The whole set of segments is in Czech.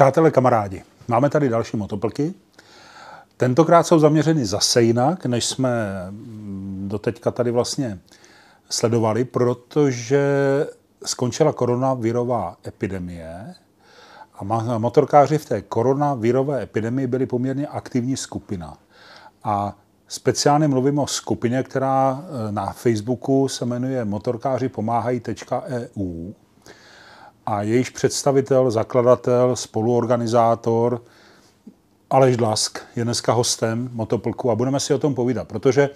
Přátelé, kamarádi, máme tady další motoplky. Tentokrát jsou zaměřeny zase jinak, než jsme doteďka tady vlastně sledovali, protože skončila koronavirová epidemie a motorkáři v té koronavirové epidemii byli poměrně aktivní skupina. A speciálně mluvím o skupině, která eh, na Facebooku se jmenuje motorkáři pomáhají.eu a jejíž představitel, zakladatel, spoluorganizátor Aleš Dlask je dneska hostem Motoplku a budeme si o tom povídat, protože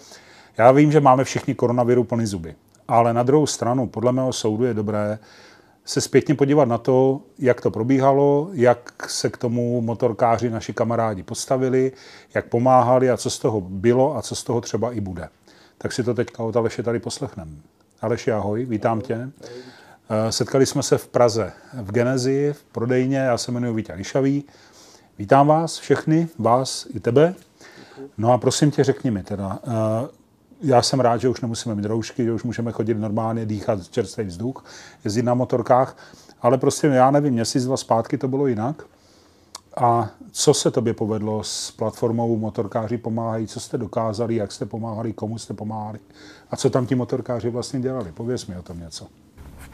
já vím, že máme všichni koronaviru plný zuby, ale na druhou stranu, podle mého soudu je dobré se zpětně podívat na to, jak to probíhalo, jak se k tomu motorkáři, naši kamarádi postavili, jak pomáhali a co z toho bylo a co z toho třeba i bude. Tak si to teďka od Aleše tady poslechneme. Aleši, ahoj, vítám tě. Eh, setkali jsme se v Praze v Genezi, v prodejně, já se jmenuji Vítě Lišavý. Vítám vás všechny, vás i tebe. No a prosím tě, řekni mi teda, eh, já jsem rád, že už nemusíme mít roušky, že už můžeme chodit normálně, dýchat čerstvý vzduch, jezdit na motorkách, ale prostě já nevím, měsíc, dva zpátky to bylo jinak. A co se tobě povedlo s platformou Motorkáři pomáhají, co jste dokázali, jak jste pomáhali, komu jste pomáhali a co tam ti motorkáři vlastně dělali? Pověz mi o tom něco.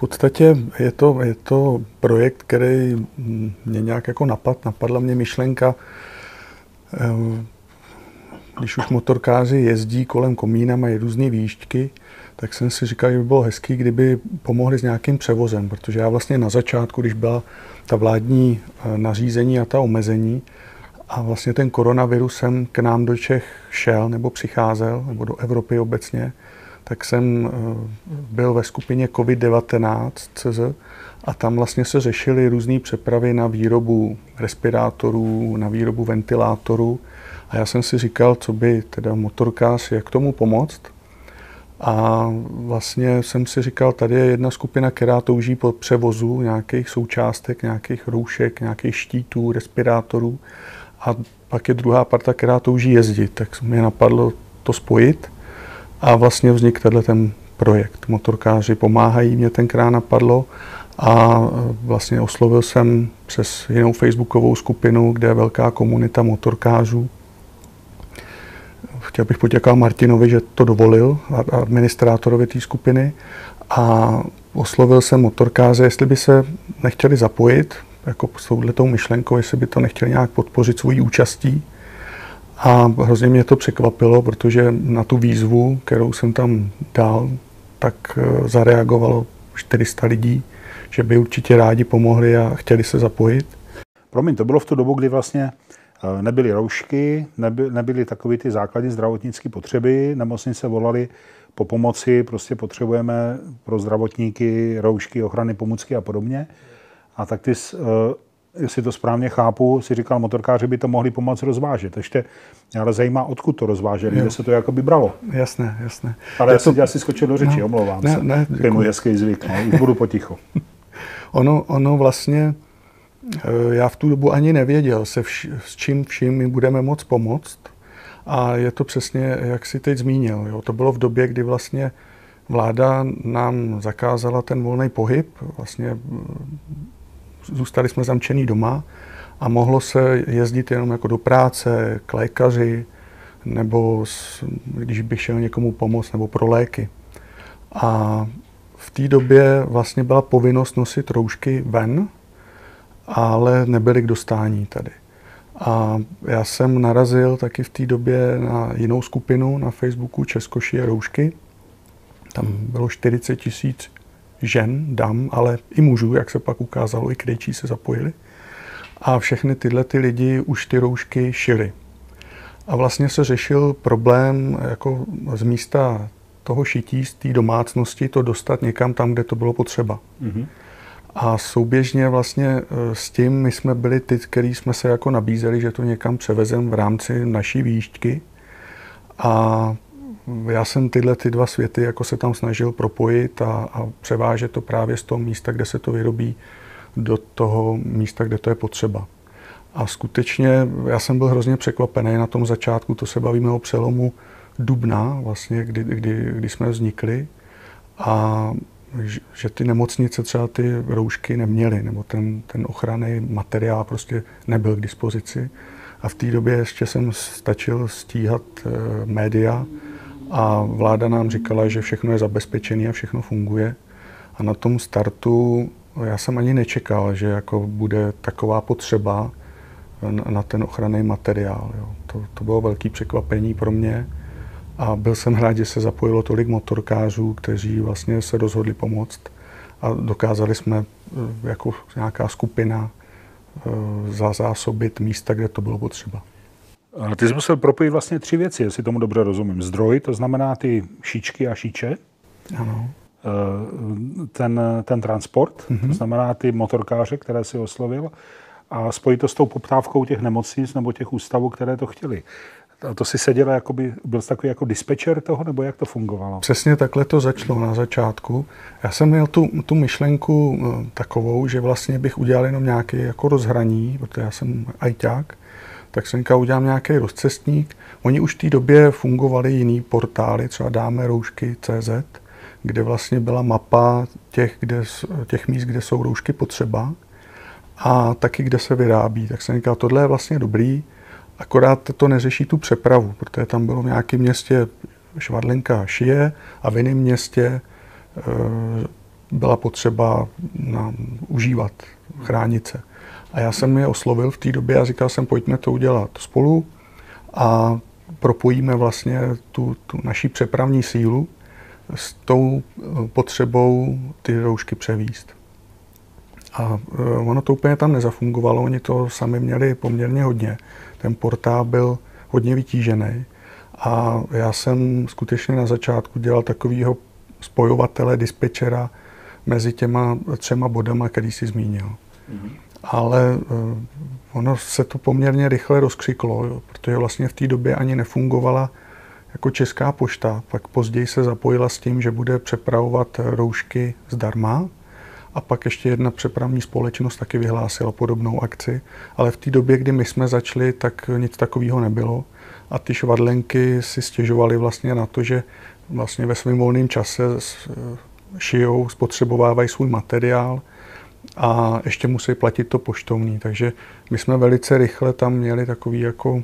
Podstatě je to, je to projekt, který mě nějak jako napad, napadla mě myšlenka, eh, když už motorkáři jezdí kolem komína, mají různé výšťky, tak jsem si říkal, že by bylo hezký, kdyby pomohli s nějakým převozem, protože já vlastně na začátku, když byla ta vládní eh, nařízení a ta omezení, a vlastně ten koronavirus jsem k nám do Čech šel nebo přicházel, nebo do Evropy obecně, tak jsem eh, byl ve skupině COVID-19 CZ a tam vlastně se řešily různé přepravy na výrobu respirátorů, na výrobu ventilátorů a já jsem si říkal, co by teda motorkář, jak tomu pomoct. A vlastně jsem si říkal, tady je jedna skupina, která touží po převozu nějakých součástek, nějakých roušek, nějakých štítů, respirátorů. A pak je druhá parta, která touží jezdit. Tak mě napadlo to spojit a vlastně vznikl tenhle ten projekt. Motorkáři pomáhají, mě tenkrát napadlo a vlastně oslovil jsem přes jinou facebookovou skupinu, kde je velká komunita motorkářů, Chtěl bych poděkovat Martinovi, že to dovolil, administrátorovi té skupiny. A oslovil jsem motorkáře, jestli by se nechtěli zapojit, jako s touhletou myšlenkou, jestli by to nechtěli nějak podpořit svojí účastí. A hrozně mě to překvapilo, protože na tu výzvu, kterou jsem tam dal, tak eh, zareagovalo 400 lidí, že by určitě rádi pomohli a chtěli se zapojit. Promiň, to bylo v tu dobu, kdy vlastně Eh, nebyly roušky, neby, nebyly takové ty základní zdravotnické potřeby, nemocnice volali po pomoci, prostě potřebujeme pro zdravotníky roušky, ochrany pomůcky a podobně. A tak ty, uh, jestli to správně chápu, si říkal, motorkáři by to mohli pomoct rozvážet. Ještě mě ale zajímá, odkud to rozváželi, kde se to jako by bralo. Jasné, jasné. Ale já, to... já si skočil do řeči, no, omlouvám ne, se. Ne, to je můj hezký zvyk, no, už budu potichu. ono, ono vlastně Eh, já v tu dobu ani nevěděl, se vš- s čím vším my budeme moct pomoct. A je to přesně, jak si teď zmínil. Jo. To bylo v době, kdy vlastně vláda nám zakázala ten volný pohyb. Vlastně zůstali jsme zamčený doma a mohlo se jezdit jenom jako do práce, k lékaři, nebo s, když bych šel někomu pomoct, nebo pro léky. A v té době vlastně byla povinnost nosit roušky ven, ale nebyly k dostání tady. A já jsem narazil taky v té době na jinou skupinu na Facebooku Českoši a roušky. Tam bylo 40 tisíc žen, dam, ale i mužů, jak se pak ukázalo, i krejčí se zapojili. A všechny tyhle ty lidi už ty roušky šili. A vlastně se řešil problém jako z místa toho šití, z té domácnosti, to dostat někam tam, kde to bylo potřeba. Mm-hmm. A souběžně vlastně e, s tím my jsme byli ty, který jsme se jako nabízeli, že to někam převezem v rámci naší výšťky. A já jsem tyhle ty dva světy jako se tam snažil propojit a, a převážet to právě z toho místa, kde se to vyrobí, do toho místa, kde to je potřeba. A skutečně já jsem byl hrozně překvapený na tom začátku, to se bavíme o přelomu dubna, vlastně, kdy, kdy, kdy jsme vznikli. A že ty nemocnice třeba ty roušky neměly, nebo ten, ten ochranný materiál prostě nebyl k dispozici. A v té době ještě jsem stačil stíhat e, média a vláda nám říkala, že všechno je zabezpečené a všechno funguje. A na tom startu já jsem ani nečekal, že jako bude taková potřeba na ten ochranný materiál. Jo. To, to bylo velké překvapení pro mě a byl jsem rád, že se zapojilo tolik motorkářů, kteří vlastně se rozhodli pomoct a dokázali jsme eh, jako nějaká skupina eh, zazásobit místa, kde to bylo potřeba. Ty jsi musel propojit vlastně tři věci, jestli tomu dobře rozumím. Zdroj, to znamená ty šíčky a šíče. Ano. Eh, ten, ten transport, mm-hmm. to mhm. znamená ty motorkáře, které si oslovil, a spojit to s tou poptávkou těch nemocnic nebo těch ústavů, které to chtěli. A to si seděl, jakoby, byl jsi takový jako dispečer toho, nebo jak to fungovalo? Přesně takhle to začalo na začátku. Já jsem měl tu, tu myšlenku eh, takovou, že vlastně bych udělal jenom nějaký jako rozhraní, protože já jsem ajťák, tak říkal, udělám nějaký rozcestník. Oni už v té době fungovaly jiný portály, třeba dáme roušky CZ, kde vlastně byla mapa těch, kde, těch míst, kde jsou roušky potřeba a taky, kde se vyrábí. Tak jsem říkal, tohle je vlastně dobrý, akorát to neřeší tu přepravu, protože tam bylo v nějakém městě švadlenka šije a v jiném městě e, byla potřeba na, užívat, chránit se. A já jsem je oslovil v té době a říkal jsem, pojďme to udělat spolu a propojíme vlastně tu, tu naší přepravní sílu s tou eh, potřebou ty roušky převíst. A eh, ono to úplně tam nezafungovalo, oni to sami měli poměrně hodně. Ten portál byl hodně vytížený a já jsem skutečně na začátku dělal takového spojovatele, dispečera mezi těma třema bodama, který si zmínil. Mm-hmm. Ale uh, ono se to poměrně rychle rozkřiklo, jo, protože vlastně v té době ani nefungovala jako Česká pošta. Pak později se zapojila s tím, že bude přepravovat roušky zdarma. A pak ještě jedna přepravní společnost taky vyhlásila podobnou akci. Ale v té době, kdy my jsme začali, tak nic takového nebylo. A ty švadlenky si stěžovaly vlastně na to, že vlastně ve svém volném čase šijou, spotřebovávají svůj materiál a ještě musí platit to poštovní. Takže my jsme velice rychle tam měli takový jako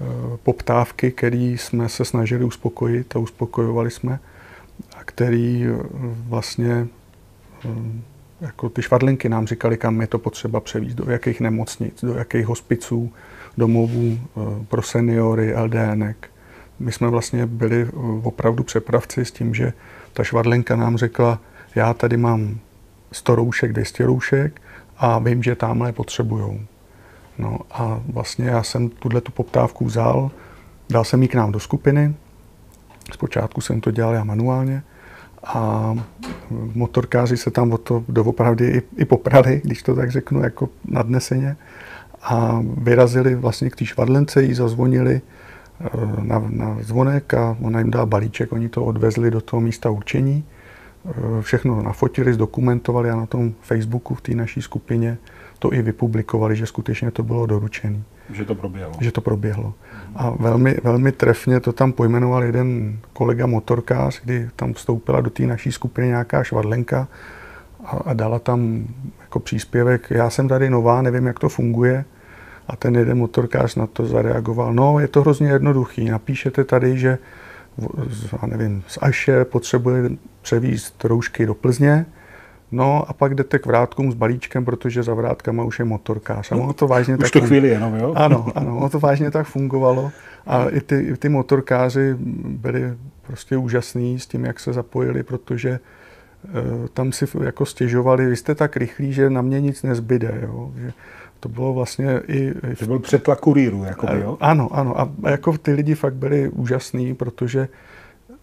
Eh, poptávky, které jsme se snažili uspokojit a uspokojovali jsme a který eh, vlastně eh, jako ty švadlinky nám říkali, kam je to potřeba převízt, do jakých nemocnic, do jakých hospiců, domovů pro seniory, LDNek. My jsme vlastně byli opravdu přepravci s tím, že ta švadlenka nám řekla, já tady mám 100 roušek, 200 roušek a vím, že tamhle potřebujou. No a vlastně já jsem tuhle tu poptávku vzal, dal jsem ji k nám do skupiny. Zpočátku jsem to dělal já manuálně a motorkáři se tam o to doopravdy i, i poprali, když to tak řeknu, jako nadneseně. A vyrazili vlastně k té švadlence, jí zazvonili eh, na, na zvonek a ona jim dala balíček, oni to odvezli do toho místa určení. Eh, všechno nafotili, zdokumentovali a na tom Facebooku v té naší skupině to i vypublikovali, že skutečně to bylo doručené. Že to proběhlo. Že to proběhlo. A velmi, velmi trefně to tam pojmenoval jeden kolega motorkář, kdy tam vstoupila do té naší skupiny nějaká švadlenka a, a dala tam jako příspěvek, já jsem tady nová, nevím, jak to funguje. A ten jeden motorkář na to zareagoval, no je to hrozně jednoduchý, napíšete tady, že já nevím, z Aše potřebuje převízt roušky do Plzně, No a pak jdete k vrátkům s balíčkem, protože za vrátkama už je motorkář. A no, to vážně už tak to chvíli jenom, jo? Ano, ano, ono to vážně tak fungovalo. A i ty, i ty motorkáři byli prostě úžasní s tím, jak se zapojili, protože uh, tam si jako stěžovali, vy jste tak rychlí, že na mě nic nezbyde. Jo? Že to bylo vlastně i... To byl přetlak kurýru, jako jo? Ano, ano. A jako ty lidi fakt byli úžasní, protože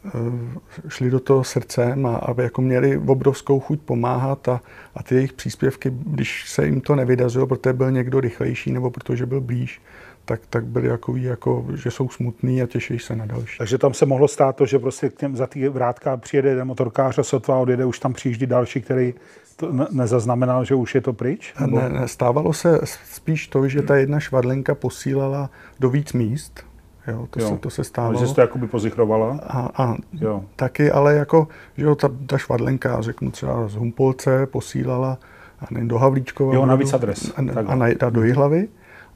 Eh, šli do toho srdcem a aby jako měli obrovskou chuť pomáhat a, a ty jejich příspěvky, když se jim to nevydařilo, protože byl někdo rychlejší nebo protože byl blíž, tak, tak byli jako, jako, že jsou smutný a těší se na další. Takže tam se mohlo stát to, že prostě k těm, za ty vrátka přijede jeden motorkář a sotva odjede, už tam přijíždí další, který to ne, nezaznamenal, že už je to pryč? Nebo? Ne, ne, stávalo se spíš to, že ta jedna švadlenka posílala do víc míst, Jo, to, jo. Se, to se stávalo. Ale jsi to jakoby pozichrovala? A, a jo. taky, ale jako, že jo, ta, ta švadlenka, řeknu třeba z Humpolce, posílala a nevím, do Havlíčkova. Jo, navíc adres. A, a, a, a do Jihlavy.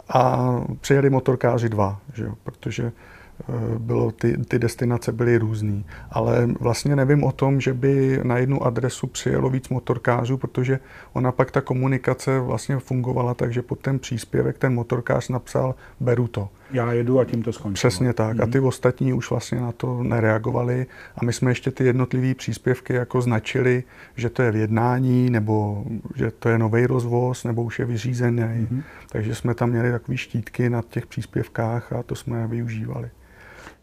A přijeli motorkáři dva, že jo, protože bylo, ty, ty destinace byly různý. Ale vlastně nevím o tom, že by na jednu adresu přijelo víc motorkářů, protože ona pak ta komunikace vlastně fungovala tak, že pod ten příspěvek ten motorkář napsal beru to. Já jedu a tím to skončí. Přesně tak. Mm-hmm. A mhm. ty ostatní už vlastně na to nereagovali a my jsme ještě ty jednotlivé příspěvky jako značili, že to je v jednání, nebo že to je nový rozvoz, nebo už je vyřízený. Mm-hmm. Takže jsme tam měli takové štítky na těch příspěvkách a to jsme využívali.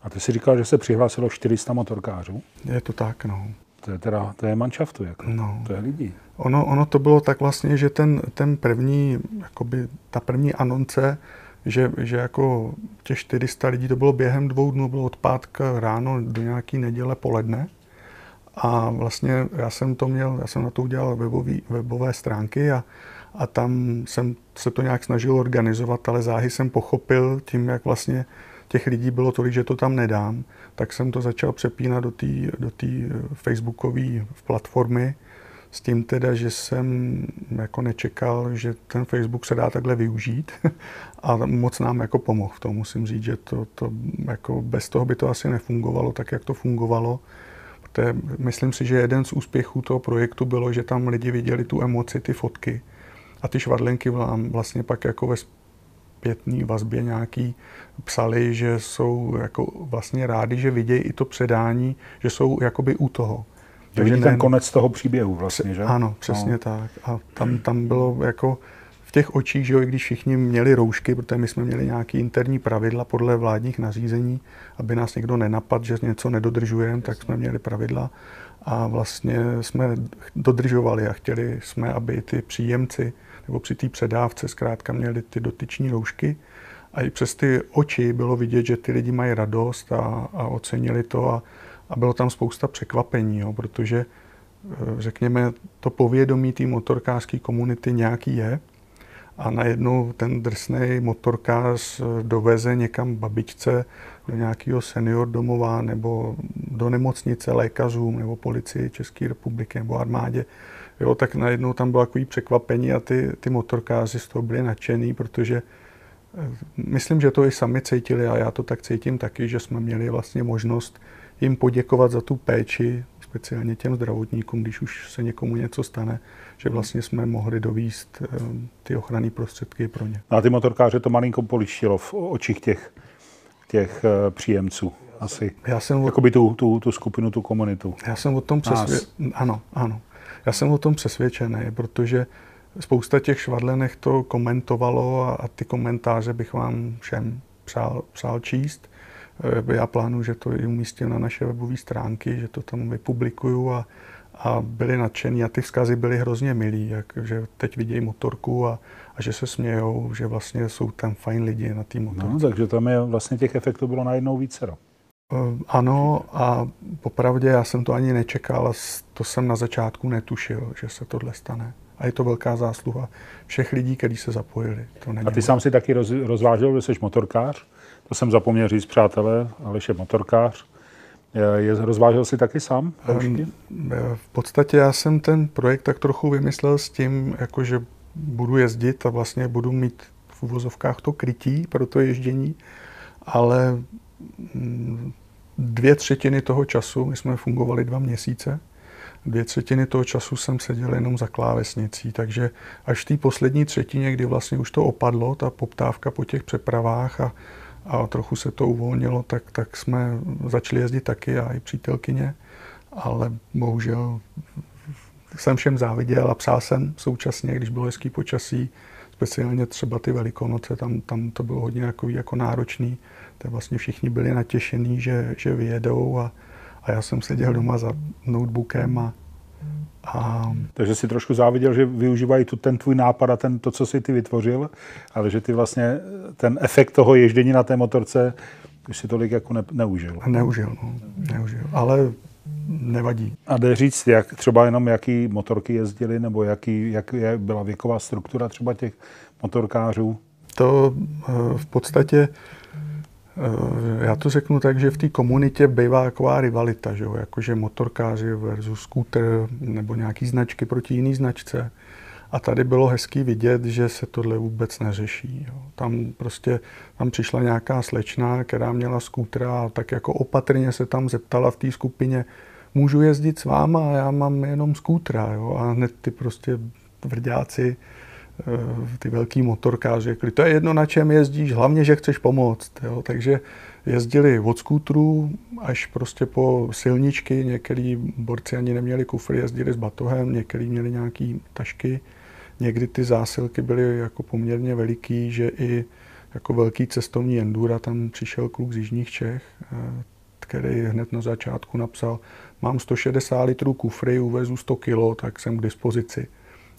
A ty si říkal, že se přihlásilo 400 motorkářů? Je to tak, no. To je teda, to je manšaftu, jako. No. to je lidí. Ono, ono to bylo tak vlastně, že ten, ten první, jakoby ta první anonce, že, že jako těch 400 lidí, to bylo během dvou dnů, bylo od pátka ráno do nějaký neděle poledne. A vlastně já jsem to měl, já jsem na to udělal webový, webové stránky a, a tam jsem se to nějak snažil organizovat, ale záhy jsem pochopil tím, jak vlastně těch lidí bylo tolik, že to tam nedám, tak jsem to začal přepínat do té do tý facebookové platformy s tím teda, že jsem jako nečekal, že ten Facebook se dá takhle využít a moc nám jako pomohl v tom. Musím říct, že to, to jako bez toho by to asi nefungovalo tak, jak to fungovalo. Protože myslím si, že jeden z úspěchů toho projektu bylo, že tam lidi viděli tu emoci, ty fotky a ty švadlenky vlastně pak jako ve zpětný vazbě nějaký psali, že jsou jako vlastně rádi, že vidějí i to předání, že jsou jakoby u toho. Že vidí ten konec toho příběhu vlastně, že? Ano, přesně no. tak. A tam, tam bylo jako v těch očích, že jo, i když všichni měli roušky, protože my jsme měli nějaký interní pravidla podle vládních nařízení, aby nás někdo nenapadl, že něco nedodržujeme, tak jsme měli pravidla a vlastně jsme dodržovali a chtěli jsme, aby ty příjemci nebo při té předávce zkrátka měli ty dotyční roušky. A i přes ty oči bylo vidět, že ty lidi mají radost a, a ocenili to a, a bylo tam spousta překvapení, jo, protože eh, řekněme, to povědomí té motorkářské komunity nějaký je a najednou ten drsný motorkář eh, doveze někam babičce do nějakého senior domova nebo do nemocnice lékařům nebo policii České republiky nebo armádě jo, tak najednou tam bylo takový překvapení a ty, ty motorkáři z toho byli nadšený, protože eh, myslím, že to i sami cítili a já to tak cítím taky, že jsme měli vlastně možnost jim poděkovat za tu péči, speciálně těm zdravotníkům, když už se někomu něco stane, že vlastně jsme mohli dovíst eh, ty ochranné prostředky pro ně. A ty motorkáře to malinko polištilo v očích těch, těch eh, příjemců asi. Já jsem Jakoby tu, tu, tu skupinu, tu komunitu. Já jsem o tom přesvědčen. Ano, ano. Já jsem o tom přesvědčený, protože spousta těch švadlenech to komentovalo a, a ty komentáře bych vám všem přál, přál číst. Eh, já plánuji, že to i umístím na naše webové stránky, že to tam vypublikuju a, a byli nadšení a ty vzkazy byly hrozně milí, jak, že teď vidějí motorku a, a že se smějou, že vlastně jsou tam fajn lidi na té motorce. No, takže tam je vlastně těch efektů bylo najednou více. Eh, ano a popravdě já jsem to ani nečekal, to jsem na začátku netušil, že se tohle stane. A je to velká zásluha všech lidí, kteří se zapojili. To není a ty sám si taky roz, rozvážel, že jsi motorkář? To jsem zapomněl říct, přátelé, ale je motorkář. Je, rozvážel si taky sám? Um, v podstatě já jsem ten projekt tak trochu vymyslel s tím, jako že budu jezdit a vlastně budu mít v uvozovkách to krytí pro to ježdění, ale dvě třetiny toho času, my jsme fungovali dva měsíce, dvě třetiny toho času jsem seděl jenom za klávesnicí, takže až v té poslední třetině, kdy vlastně už to opadlo, ta poptávka po těch přepravách a, a trochu se to uvolnilo, tak, tak jsme začali jezdit taky, a i přítelkyně, ale bohužel jsem všem záviděl a psal jsem současně, když bylo hezký počasí, speciálně třeba ty velikonoce, tam, tam to bylo hodně jako, jako náročný, tak vlastně všichni byli natěšení, že, že vyjedou a, a já jsem seděl doma za notebookem a, a... Takže si trošku záviděl, že využívají tu, ten tvůj nápad a ten, to, co si ty vytvořil, ale že ty vlastně ten efekt toho ježdění na té motorce už si tolik jako ne, neužil. Neužil, no, neužil, ale nevadí. A jde říct, jak třeba jenom jaký motorky jezdili, nebo jaký, jak je, byla věková struktura třeba těch motorkářů? To eh, v podstatě já to řeknu tak, že v té komunitě bývá taková rivalita, že jo? jakože motorkáři versus scooter nebo nějaký značky proti jiný značce. A tady bylo hezký vidět, že se tohle vůbec neřeší. Jo. Tam prostě tam přišla nějaká slečna, která měla skútra a tak jako opatrně se tam zeptala v té skupině, můžu jezdit s váma, já mám jenom skútra. Jo. A hned ty prostě tvrdáci, eh, ty velký motorkáři řekli, to je jedno, na čem jezdíš, hlavně, že chceš pomoct. Jo. Takže jezdili od skútrů až prostě po silničky, některý borci ani neměli kufry, jezdili s batohem, některý měli nějaký tašky někdy ty zásilky byly jako poměrně veliký, že i jako velký cestovní endura tam přišel kluk z Jižních Čech, eh, který hned na začátku napsal, mám 160 litrů kufry, uvezu 100 kilo, tak jsem k dispozici.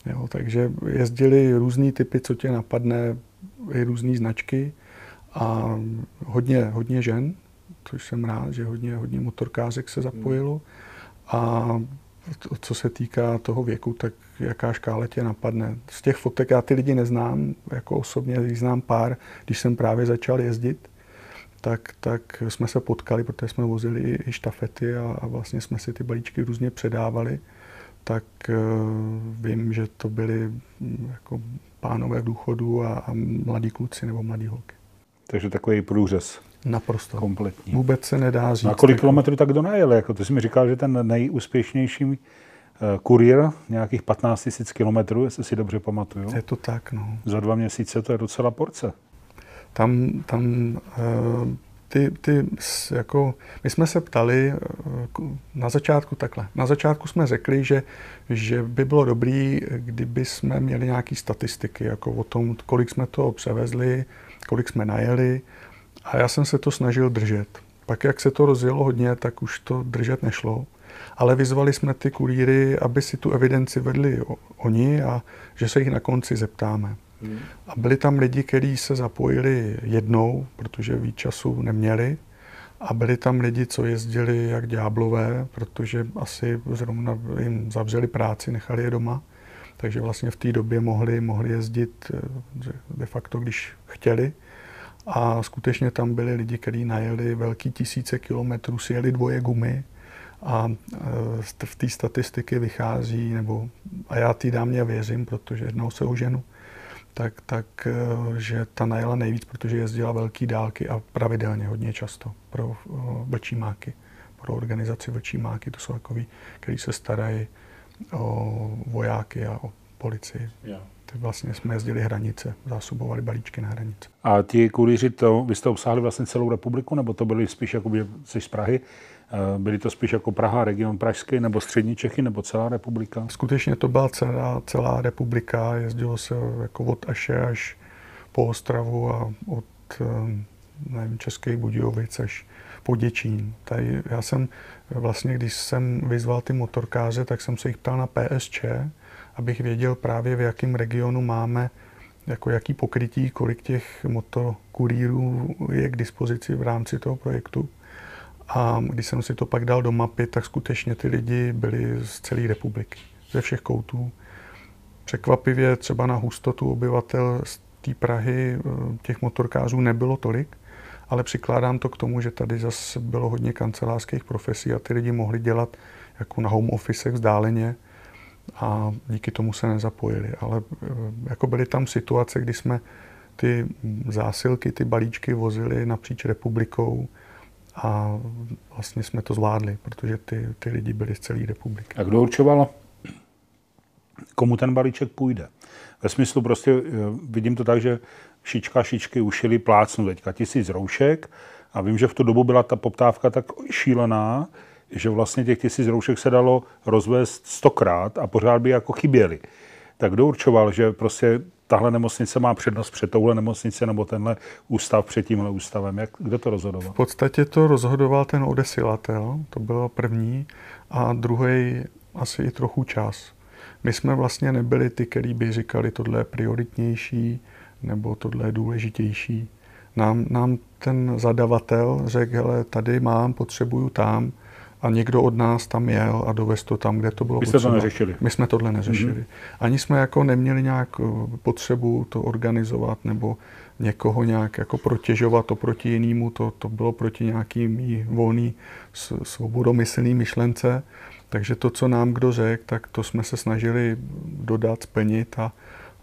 Jo, takže jezdili různý typy, co tě napadne, i různé značky a hodně, hodně žen, což jsem rád, že hodně, hodně motorkázek se zapojilo. A co se týká toho věku, tak jaká škála tě napadne. Z těch fotek já ty lidi neznám, jako osobně jich znám pár, když jsem právě začal jezdit, tak, tak jsme se potkali, protože jsme vozili i štafety a, a vlastně jsme si ty balíčky různě předávali, tak uh, vím, že to byli hm, jako pánové v důchodu a, a mladí kluci nebo mladí holky. Takže takový průřez. Naprosto. Kompletní. Vůbec se nedá říct. Na kolik kilometrů tak donajel? Jako ty jsi mi říkal, že ten nejúspěšnější uh, kurýr, nějakých 15 000 kilometrů, jestli si dobře pamatuju. Je to tak, no. Za dva měsíce to je docela porce. Tam, tam uh, ty, ty, jako, my jsme se ptali uh, na začátku takhle. Na začátku jsme řekli, že, že by bylo dobrý, kdyby jsme měli nějaké statistiky, jako o tom, kolik jsme to převezli, kolik jsme najeli, a já jsem se to snažil držet. Pak, jak se to rozjelo hodně, tak už to držet nešlo. Ale vyzvali jsme ty kurýry, aby si tu evidenci vedli oni a že se jich na konci zeptáme. A byli tam lidi, kteří se zapojili jednou, protože víc času neměli. A byli tam lidi, co jezdili jak ďáblové, protože asi zrovna jim zavřeli práci, nechali je doma. Takže vlastně v té době mohli, mohli jezdit eh, de facto, když chtěli. A skutečně tam byli lidi, kteří najeli velký tisíce kilometrů, si jeli dvoje gumy a e, v té statistiky vychází, nebo a já té dámě věřím, protože jednou se oženu, tak, tak e, že ta najela nejvíc, protože jezdila velké dálky a pravidelně, hodně často pro e, vlčí máky, pro organizaci vlčí máky. To jsou takový, kteří se starají o vojáky a o policii. Yeah vlastně jsme jezdili hranice, zásobovali balíčky na hranice. A ti kurýři, to, vy jste obsáhli vlastně celou republiku, nebo to byli spíš jako jsi z Prahy? Eh, byly to spíš jako Praha, region Pražský, nebo střední Čechy, nebo celá republika? Skutečně to byla celá, celá republika, jezdilo se jako od Aše až po Ostravu a od eh, nevím, Českých Budějovic až po Děčín. Tady já jsem vlastně, když jsem vyzval ty motorkáře, tak jsem se jich ptal na PSČ, abych věděl právě v jakém regionu máme jako jaký pokrytí, kolik těch motokurírů je k dispozici v rámci toho projektu. A když jsem si to pak dal do mapy, tak skutečně ty lidi byli z celé republiky, ze všech koutů. Překvapivě třeba na hustotu obyvatel z té Prahy eh, těch motorkářů nebylo tolik, ale přikládám to k tomu, že tady zase bylo hodně kancelářských profesí a ty lidi mohli dělat jako na home office vzdáleně, a díky tomu se nezapojili. Ale eh, jako byly tam situace, kdy jsme ty zásilky, ty balíčky vozili napříč republikou a vlastně jsme to zvládli, protože ty, ty lidi byli z celé republiky. A kdo určoval, komu ten balíček půjde? Ve smyslu prostě eh, vidím to tak, že šička šičky ušili plácnu teďka tisíc roušek a vím, že v tu dobu byla ta poptávka tak šílená, že vlastně těch tisíc roušek se dalo rozvést stokrát a pořád by jako chyběly. Tak kdo určoval, že prostě tahle nemocnice má přednost před touhle nemocnice nebo tenhle ústav před tímhle ústavem? Jak, kdo to rozhodoval? V podstatě to rozhodoval ten odesilatel, to bylo první, a druhý asi i trochu čas. My jsme vlastně nebyli ty, kteří by říkali, tohle je prioritnější nebo tohle je důležitější. Nám, nám ten zadavatel řekl, hele, tady mám, potřebuju tam, a někdo od nás tam jel a dovez to tam, kde to bylo My jsme to neřešili. My jsme tohle neřešili. Mm-hmm. Ani jsme jako neměli nějak eh, potřebu to organizovat nebo někoho nějak jako protěžovat oproti jinému, to, to bylo proti nějaký mý volný svobodomyslný myšlence. Takže to, co nám kdo řekl, tak to jsme se snažili dodat, splnit a,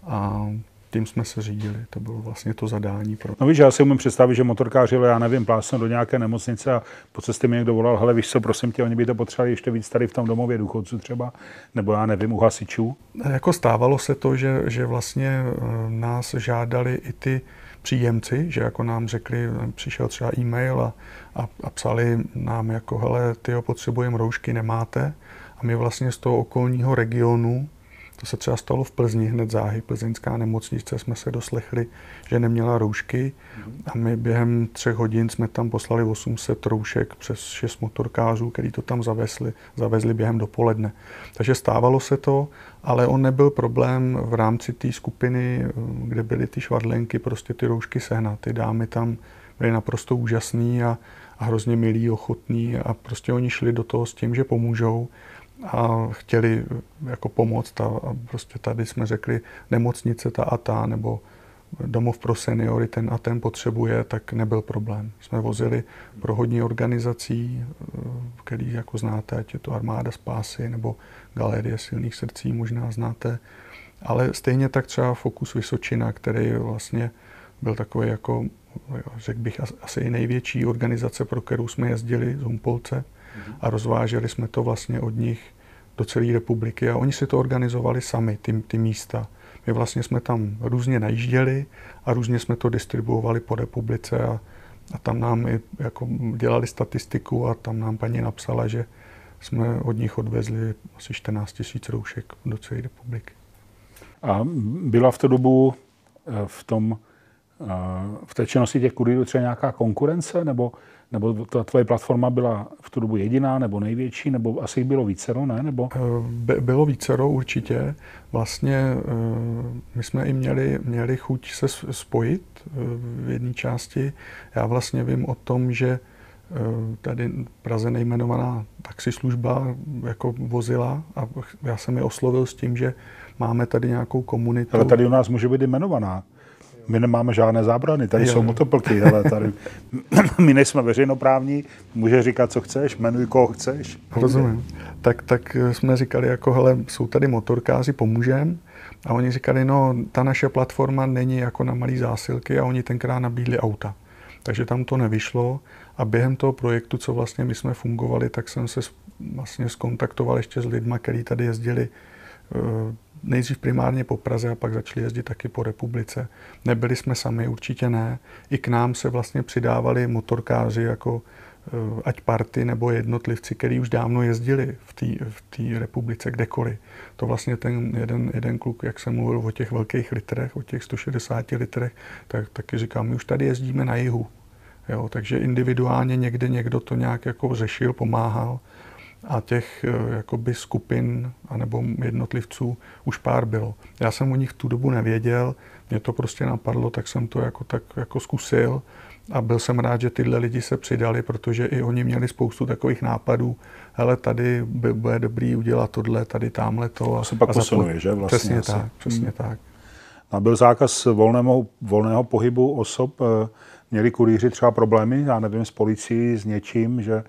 a tím jsme se řídili. To bylo vlastně to zadání. Pro... No víš, já si umím představit, že motorkáři, já nevím, plásnou do nějaké nemocnice a po cestě mi někdo volal, hele, víš co, prosím tě, oni by to potřebovali ještě víc tady v tom domově důchodců třeba, nebo já nevím, u hasičů. Jako stávalo se to, že, že vlastně eh, nás žádali i ty příjemci, že jako nám řekli, přišel třeba e-mail a, a, a psali nám jako, hele, ty potřebujeme roušky, nemáte. A my vlastně z toho okolního regionu to se třeba stalo v Plzni, hned záhy plzeňská nemocnice, jsme se doslechli, že neměla roušky a my během třech hodin jsme tam poslali 800 roušek přes šest motorkářů, který to tam zavezli, zavezli během dopoledne. Takže stávalo se to, ale on nebyl problém v rámci té skupiny, kde byly ty švadlenky, prostě ty roušky sehnat. Ty dámy tam byly naprosto úžasný a, a hrozně milí, ochotní a prostě oni šli do toho s tím, že pomůžou a chtěli jako pomoct a, a prostě tady jsme řekli nemocnice ta a ta nebo domov pro seniory ten a ten potřebuje, tak nebyl problém. Jsme vozili pro hodně organizací, který jako znáte, ať je to Armáda spásy nebo Galerie silných srdcí, možná znáte, ale stejně tak třeba Fokus Vysočina, který vlastně byl takový jako, řekl bych, asi největší organizace, pro kterou jsme jezdili z Humpolce a rozváželi jsme to vlastně od nich do celé republiky a oni si to organizovali sami, ty, ty místa. My vlastně jsme tam různě najížděli a různě jsme to distribuovali po republice a, a tam nám i jako dělali statistiku a tam nám paní napsala, že jsme od nich odvezli asi 14 tisíc roušek do celé republiky. A byla v tu dobu eh, v tom eh, v té činnosti těch kurýrů třeba nějaká konkurence, nebo nebo ta tvoje platforma byla v tu dobu jediná, nebo největší, nebo asi jich bylo vícero, ne? Nebo... Eh, by, bylo vícero určitě. Vlastně eh, my jsme i měli, měli chuť se spojit eh, v jedné části. Já vlastně vím o tom, že tady v Praze nejmenovaná taxislužba jako vozila a já jsem je oslovil s tím, že máme tady nějakou komunitu. Ale tady u nás může být jmenovaná. My nemáme žádné zábrany, tady jo. jsou motoplky, ale tady my nejsme veřejnoprávní, může říkat, co chceš, jmenuj, koho chceš. Rozumím. Tak, tak jsme říkali, jako hele, jsou tady motorkáři, pomůžem. A oni říkali, no, ta naše platforma není jako na malý zásilky a oni tenkrát nabídli auta. Takže tam to nevyšlo a během toho projektu, co vlastně my jsme fungovali, tak jsem se vlastně skontaktoval ještě s lidmi, kteří tady jezdili eh, nejdřív primárně po Praze a pak začali jezdit taky po republice. Nebyli jsme sami, určitě ne. I k nám se vlastně přidávali motorkáři jako eh, ať party nebo jednotlivci, kteří už dávno jezdili v té v republice kdekoliv. To vlastně ten jeden, jeden kluk, jak jsem mluvil o těch velkých litrech, o těch 160 litrech, tak taky říkal, my už tady jezdíme na jihu. Jo, takže individuálně někde někdo to nějak jako řešil, pomáhal a těch eh, jakoby skupin anebo jednotlivců už pár bylo. Já jsem o nich v tu dobu nevěděl, mě to prostě napadlo, tak jsem to jako tak jako zkusil a byl jsem rád, že tyhle lidi se přidali, protože i oni měli spoustu takových nápadů, hele, tady by, bude dobrý udělat tohle, tady tamhle to. A se pak a posunuje, že? Vlastně přesně asi. tak, přesně hmm. tak. A byl zákaz volného, volného pohybu osob, eh, měli kurýři třeba problémy, já nevím, s policií, s něčím, že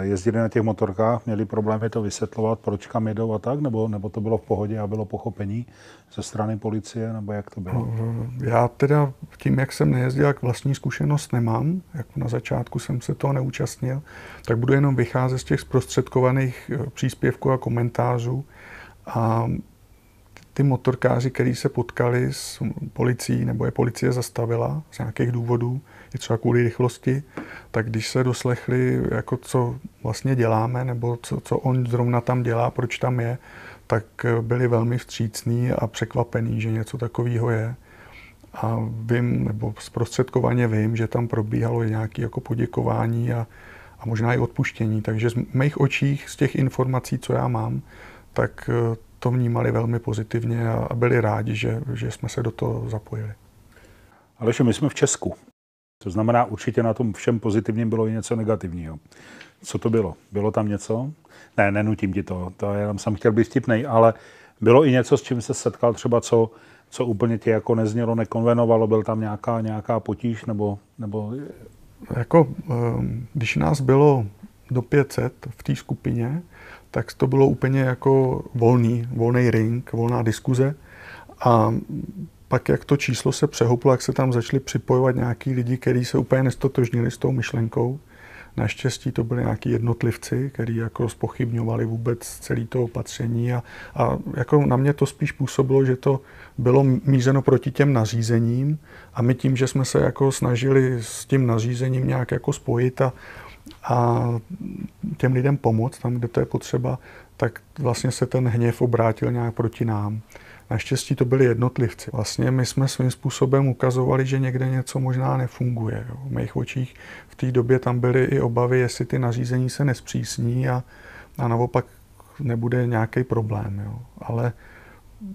jezdili na těch motorkách, měli problémy to vysvětlovat, proč kam jedou a tak, nebo, nebo to bylo v pohodě a bylo pochopení ze strany policie, nebo jak to bylo? Eh, já teda tím, jak jsem nejezdil, jak vlastní zkušenost nemám, jak na začátku jsem se toho neúčastnil, tak budu jenom vycházet z těch zprostředkovaných eh, příspěvků a komentářů. A ty motorkáři, kteří se potkali s policií, nebo je policie zastavila z nějakých důvodů, i třeba kvůli rychlosti, tak když se doslechli, jako co vlastně děláme, nebo co, co on zrovna tam dělá, proč tam je, tak byli velmi vstřícní a překvapení, že něco takového je. A vím, nebo zprostředkovaně vím, že tam probíhalo i nějaké jako poděkování a, a možná i odpuštění. Takže z mých očích, z těch informací, co já mám, tak eh, to vnímali velmi pozitivně a byli rádi, že, že jsme se do toho zapojili. Ale my jsme v Česku. To znamená, určitě na tom všem pozitivním bylo i něco negativního. Co to bylo? Bylo tam něco? Ne, nenutím ti to, to jenom jsem chtěl být vtipnej, ale bylo i něco, s čím se setkal třeba, co, co úplně tě jako neznělo, nekonvenovalo, byl tam nějaká, nějaká potíž, nebo, nebo... Jako, ehm, když nás bylo do 500 v té skupině, tak to bylo úplně jako volný, volný ring, volná diskuze. A pak, jak to číslo se přehouplo, jak se tam začali připojovat nějaký lidi, kteří se úplně nestotožnili s tou myšlenkou. Naštěstí to byli nějaký jednotlivci, kteří jako spochybňovali vůbec celé to opatření a, a jako na mě to spíš působilo, že to bylo mířeno proti těm nařízením a my tím, že jsme se jako snažili s tím nařízením nějak jako spojit a, a těm lidem pomoct tam, kde to je potřeba, tak vlastně se ten hněv obrátil nějak proti nám. Naštěstí to byli jednotlivci. Vlastně my jsme svým způsobem ukazovali, že někde něco možná nefunguje. Jo. V mých očích v té době tam byly i obavy, jestli ty nařízení se nespřísní a, a naopak nebude nějaký problém. Jo. Ale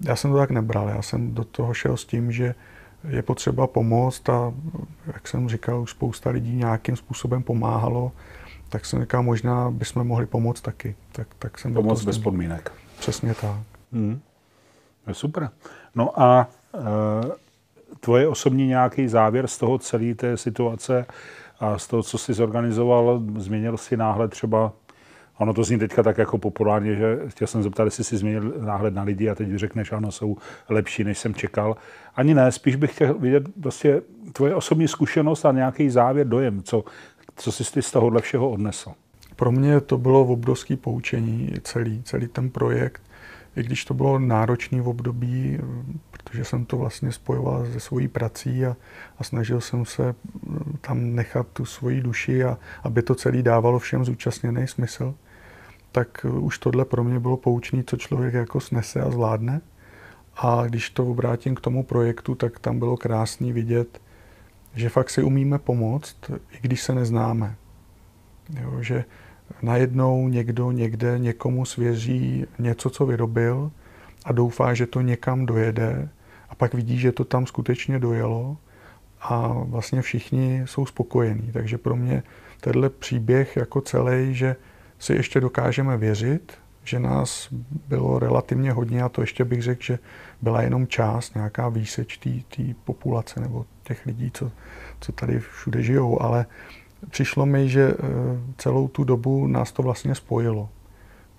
já jsem to tak nebral. Já jsem do toho šel s tím, že je potřeba pomoct a jak jsem říkal, už spousta lidí nějakým způsobem pomáhalo, tak jsem říkal, možná bychom mohli pomoct taky. Tak, tak jsem pomoct bez podmínek. Přesně tak. Hmm. Super. No a e, tvoje osobní nějaký závěr z toho celé té situace a z toho, co jsi zorganizoval, změnil si náhled třeba Ono to zní teďka tak jako populárně, že chtěl jsem zeptat, jestli si změnil náhled na lidi a teď řekneš, ano, jsou lepší, než jsem čekal. Ani ne, spíš bych chtěl vidět prostě tvoje osobní zkušenost a nějaký závěr, dojem, co, co jsi ty z tohohle všeho odnesl. Pro mě to bylo obrovské poučení, celý, celý ten projekt i když to bylo náročné v období, protože jsem to vlastně spojoval se svojí prací a, a snažil jsem se mm, tam nechat tu svoji duši a aby to celé dávalo všem zúčastněný smysl, tak už tohle pro mě bylo poučný, co člověk jako snese a zvládne. A když to obrátím k tomu projektu, tak tam bylo krásný vidět, že fakt si umíme pomoct, i když se neznáme. Jo, že najednou někdo někde někomu svěří něco, co vyrobil a doufá, že to někam dojede a pak vidí, že to tam skutečně dojelo a vlastně všichni jsou spokojení. Takže pro mě tenhle příběh jako celý, že si ještě dokážeme věřit, že nás bylo relativně hodně a to ještě bych řekl, že byla jenom část, nějaká výseč té populace nebo těch lidí, co, co tady všude žijou, ale přišlo mi, že eh, celou tu dobu nás to vlastně spojilo.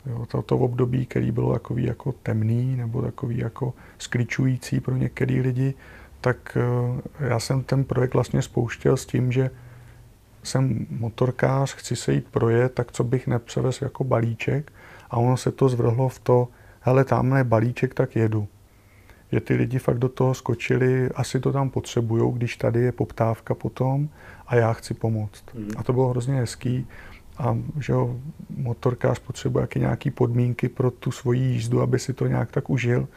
Jo, to, to období, který bylo takový jako temný nebo takový jako skličující pro některé lidi, tak eh, já jsem ten projekt vlastně spouštěl s tím, že jsem motorkář, chci se jít projet, tak co bych nepřevez jako balíček a ono se to zvrhlo v to, hele, tam je balíček, tak jedu. Že ty lidi fakt do toho skočili, asi to tam potřebují, když tady je poptávka potom a já chci pomoct. Mm. A to bylo hrozně hezký. A že jo, motorkář potřebuje jaký nějaký podmínky pro tu svoji jízdu, aby si to nějak tak užil,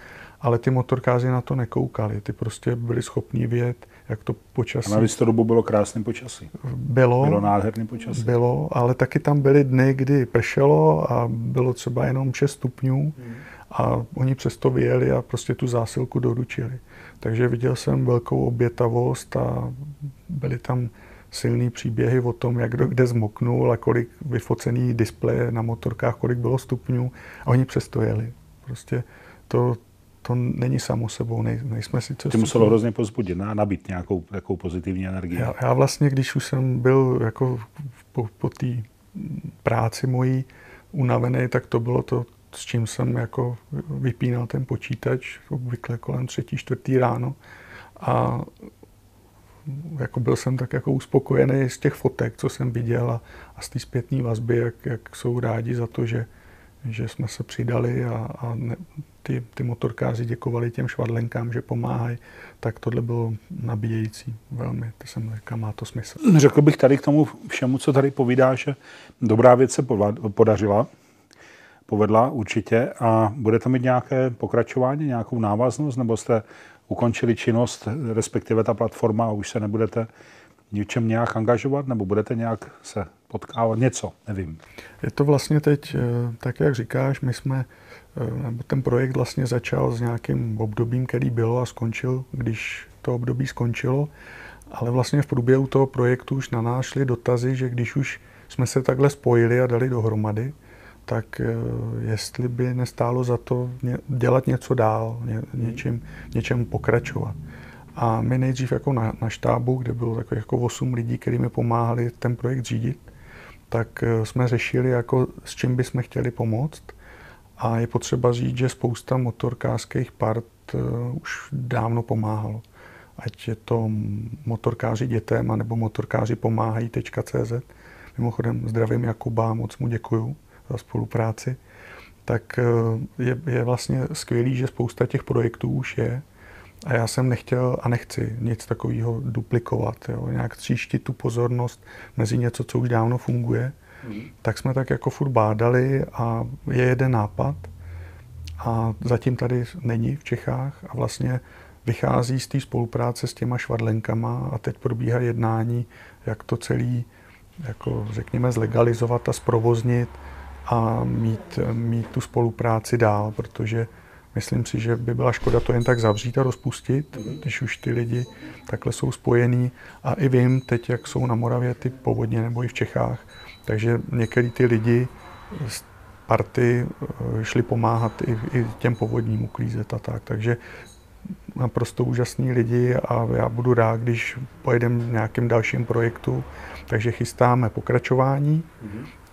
ale ty motorkáři na to nekoukali. Ty prostě byli schopní vědět, jak to počasí. A navíc to dobu bylo krásné počasí. Bylo. Bylo nádherný počasí. Bylo, ale taky tam byly dny, kdy pršelo a bylo třeba jenom 6 stupňů mm. A oni přesto vyjeli a prostě tu zásilku doručili. Takže viděl jsem velkou obětavost a byly tam silný příběhy o tom, jak kdo kde zmoknul a kolik vyfocený displeje na motorkách, kolik bylo stupňů a oni přesto jeli. Prostě to, to není samo sebou, nej, nejsme si co... Ty muselo hrozně pozbudit, nabít nějakou takovou pozitivní energii. Já, já vlastně, když už jsem byl jako po, po té práci mojí unavený, tak to bylo to, s čím jsem jako vypínal ten počítač, obvykle kolem třetí, čtvrtý ráno. A jako byl jsem tak jako uspokojený z těch fotek, co jsem viděl a, a z té zpětné vazby, jak, jak jsou rádi za to, že, že jsme se přidali a, a ne, ty, ty motorkáři děkovali těm švadlenkám, že pomáhají, tak tohle bylo nabíjející velmi. To jsem říkal, má to smysl. Řekl bych tady k tomu všemu, co tady povídá, že dobrá věc se podařila, povedla určitě a bude to mít nějaké pokračování, nějakou návaznost, nebo jste ukončili činnost, respektive ta platforma a už se nebudete ničem nějak angažovat, nebo budete nějak se potkávat, něco, nevím. Je to vlastně teď, eh, tak jak říkáš, my jsme, eh, nebo ten projekt vlastně začal s nějakým obdobím, který bylo a skončil, když to období skončilo. Ale vlastně v průběhu toho projektu už na nás šly dotazy, že když už jsme se takhle spojili a dali dohromady, tak eh, jestli by nestálo za to dělat něco dál, ně, něčím, něčem pokračovat. A my nejdřív jako na, na štábu, kde bylo takových jako 8 lidí, kteří mi pomáhali ten projekt řídit, tak eh, jsme řešili, jako s čím bychom chtěli pomoct. A je potřeba říct, že spousta motorkářských part uh, už dávno pomáhalo. Ať je to motorkáři dětem, nebo motorkáři pomáhají.cz. Mimochodem zdravím Jakuba, moc mu děkuju za spolupráci. Tak uh, je, je vlastně skvělý, že spousta těch projektů už je. A já jsem nechtěl a nechci nic takového duplikovat, jo? nějak tříštit tu pozornost mezi něco, co už dávno funguje tak jsme tak jako furt bádali a je jeden nápad a zatím tady není v Čechách a vlastně vychází z té spolupráce s těma švadlenkama a teď probíhá jednání, jak to celý, jako řekněme, zlegalizovat a zprovoznit a mít, mít tu spolupráci dál, protože myslím si, že by byla škoda to jen tak zavřít a rozpustit, když už ty lidi takhle jsou spojení. A i vím teď, jak jsou na Moravě ty povodně nebo i v Čechách, takže některý ty lidi z party eh, šli pomáhat i, i těm povodním uklízet a tak. Takže naprosto úžasní lidi a já budu rád, když pojedeme v nějakém dalším projektu. Takže chystáme pokračování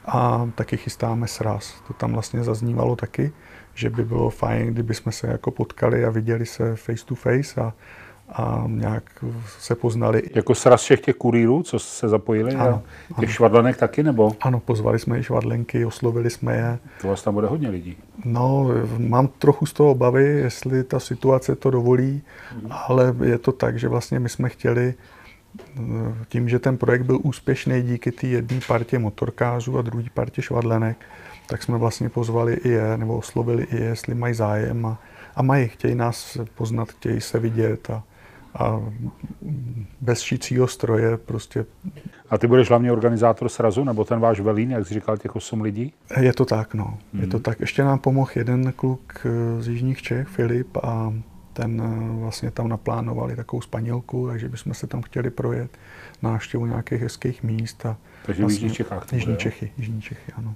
a taky chystáme sraz. To tam vlastně zaznívalo taky, že by bylo fajn, kdyby jsme se jako potkali a viděli se face to face a a nějak se poznali. Jako sraz všech těch kurýrů, co se zapojili? Ano, těch ano. švadlenek taky, nebo? Ano, pozvali jsme i švadlenky, oslovili jsme je. To vás tam bude hodně lidí. No, mám trochu z toho obavy, jestli ta situace to dovolí, hmm. ale je to tak, že vlastně my jsme chtěli tím, že ten projekt byl úspěšný díky té jedné partě motorkářů a druhé partě švadlenek, tak jsme vlastně pozvali i je, nebo oslovili i je, jestli mají zájem a, a mají, chtějí nás poznat, chtějí se vidět a, a bez šícího stroje prostě. A ty budeš hlavně organizátor srazu, nebo ten váš velín, jak jsi říkal, těch 8 lidí? Je to tak, no. Hmm. Je to mhm. tak. Ještě nám pomohl jeden kluk z Jižních Čech, Filip, a ten eh, vlastně tam naplánovali takovou spanělku, takže bychom se tam chtěli projet návštěvu nějakých hezkých míst. A takže vlastně, v Jižních Čechách. Jižní Čechy, Jižní Čechy, ano.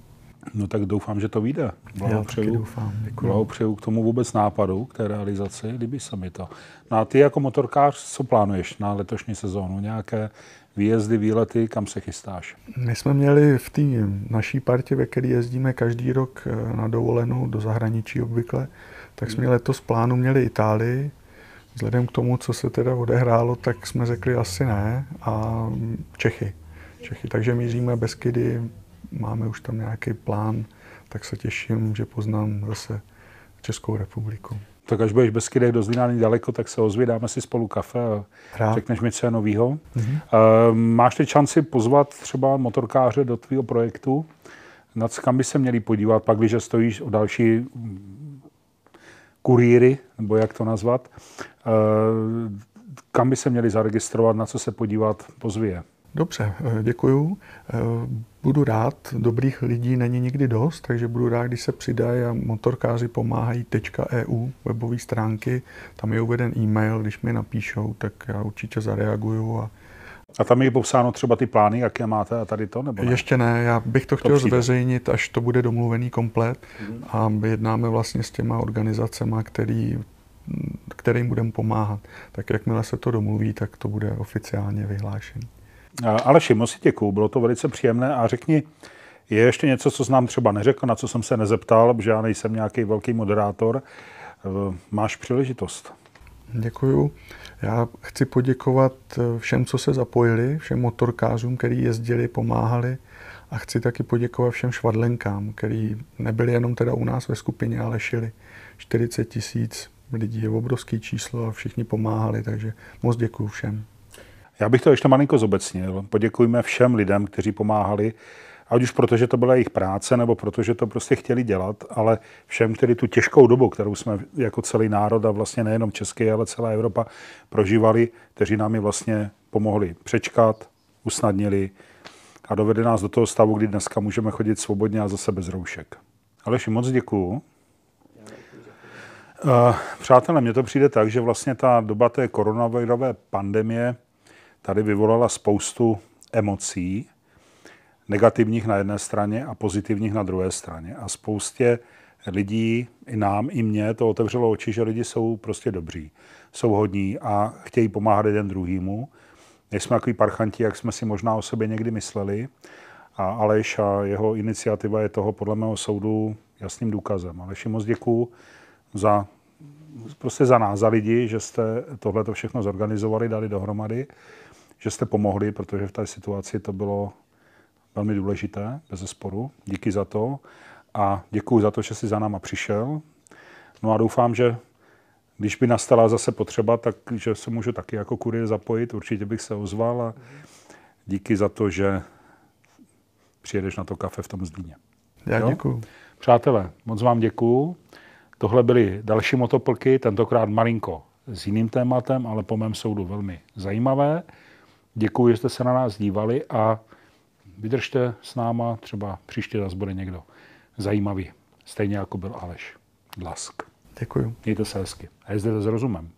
No tak doufám, že to vyjde. Blahopřeju, doufám. blahopřeju k tomu vůbec nápadu, k té realizaci, líbí se mi to. No a ty jako motorkář, co plánuješ na letošní sezónu? Nějaké výjezdy, výlety, kam se chystáš? My jsme měli v té naší partě, ve které jezdíme každý rok eh, na dovolenou do zahraničí obvykle, tak jsme letos plánu měli Itálii. Vzhledem k tomu, co se teda odehrálo, tak jsme řekli asi ne. A Čechy. Čechy. Takže míříme Beskydy, máme už tam nějaký plán, tak se těším, že poznám zase Českou republiku. Tak až budeš bez kydech do Zlína daleko, tak se ozví, dáme si spolu kafe a Rád. řekneš mi, co je novýho. Mm-hmm. Uh, máš teď šanci pozvat třeba motorkáře do tvého projektu? Nad kam by se měli podívat, pak když stojíš o další kurýry, nebo jak to nazvat, uh, kam by se měli zaregistrovat, na co se podívat, pozvě. Dobře, eh, děkuju. Eh, budu rád, dobrých lidí není nikdy dost, takže budu rád, když se přidají a motorkáři pomáhají .eu webové stránky, tam je uveden e-mail, když mi napíšou, tak já určitě zareaguju a a tam je popsáno třeba ty plány, jaké máte a tady to? Nebo ne? Ještě ne, já bych to, to chtěl přijde. zveřejnit, až to bude domluvený komplet mm. a jednáme vlastně s těma organizacemi, který, kterým budeme pomáhat. Tak jakmile se to domluví, tak to bude oficiálně vyhlášené. Aleši, moc si děkuju, bylo to velice příjemné a řekni, je ještě něco, co jsem nám třeba neřekl, na co jsem se nezeptal, protože já nejsem nějaký velký moderátor. Máš příležitost. Děkuju. Já chci poděkovat eh, všem, co se zapojili, všem motorkářům, kteří jezdili, pomáhali a chci taky poděkovat všem švadlenkám, který nebyli jenom teda u nás ve skupině, ale šili 40 tisíc lidí je obrovský číslo a všichni pomáhali, takže moc děkuji všem. Já bych to ještě malinko zobecnil. Poděkujeme všem lidem, kteří pomáhali, ať už proto, že to byla jejich práce, nebo protože to prostě chtěli dělat, ale všem, kteří tu těžkou dobu, kterou jsme jako celý národ a vlastně nejenom Český, ale celá Evropa prožívali, kteří nám ji vlastně pomohli přečkat, usnadnili a dovedli nás do toho stavu, kdy dneska můžeme chodit svobodně a zase bez roušek. Aleši, moc děkuju. Uh, přátelé, mně to přijde tak, že vlastně ta doba té koronavirové pandemie tady vyvolala spoustu emocí, negativních na jedné straně a pozitivních na druhé straně. A spoustě lidí, i nám, i mně, to otevřelo oči, že lidi jsou prostě dobří, jsou hodní a chtějí pomáhat jeden druhýmu. Nejsme takový parchanti, jak jsme si možná o sobě někdy mysleli. A Aleš a jeho iniciativa je toho podle mého soudu jasným důkazem. Aleši, moc děkuju za, prostě za nás, za lidi, že jste tohle všechno zorganizovali, dali dohromady, že jste pomohli, protože v té situaci to bylo velmi důležité, bez sporu. Díky za to a děkuji za to, že jsi za náma přišel. No a doufám, že když by nastala zase potřeba, tak že se můžu taky jako kurier zapojit, určitě bych se ozval a díky za to, že přijedeš na to kafe v tom Zlíně. Já jo? děkuju. Přátelé, moc vám děkuju. Tohle byly další motoplky, tentokrát malinko s jiným tématem, ale po mém soudu velmi zajímavé. Děkuji, že jste se na nás dívali a vydržte s náma, třeba příště zase bude někdo zajímavý, stejně jako byl Aleš Dlask. Děkuji. Mějte se hezky. A jezdete s rozumem.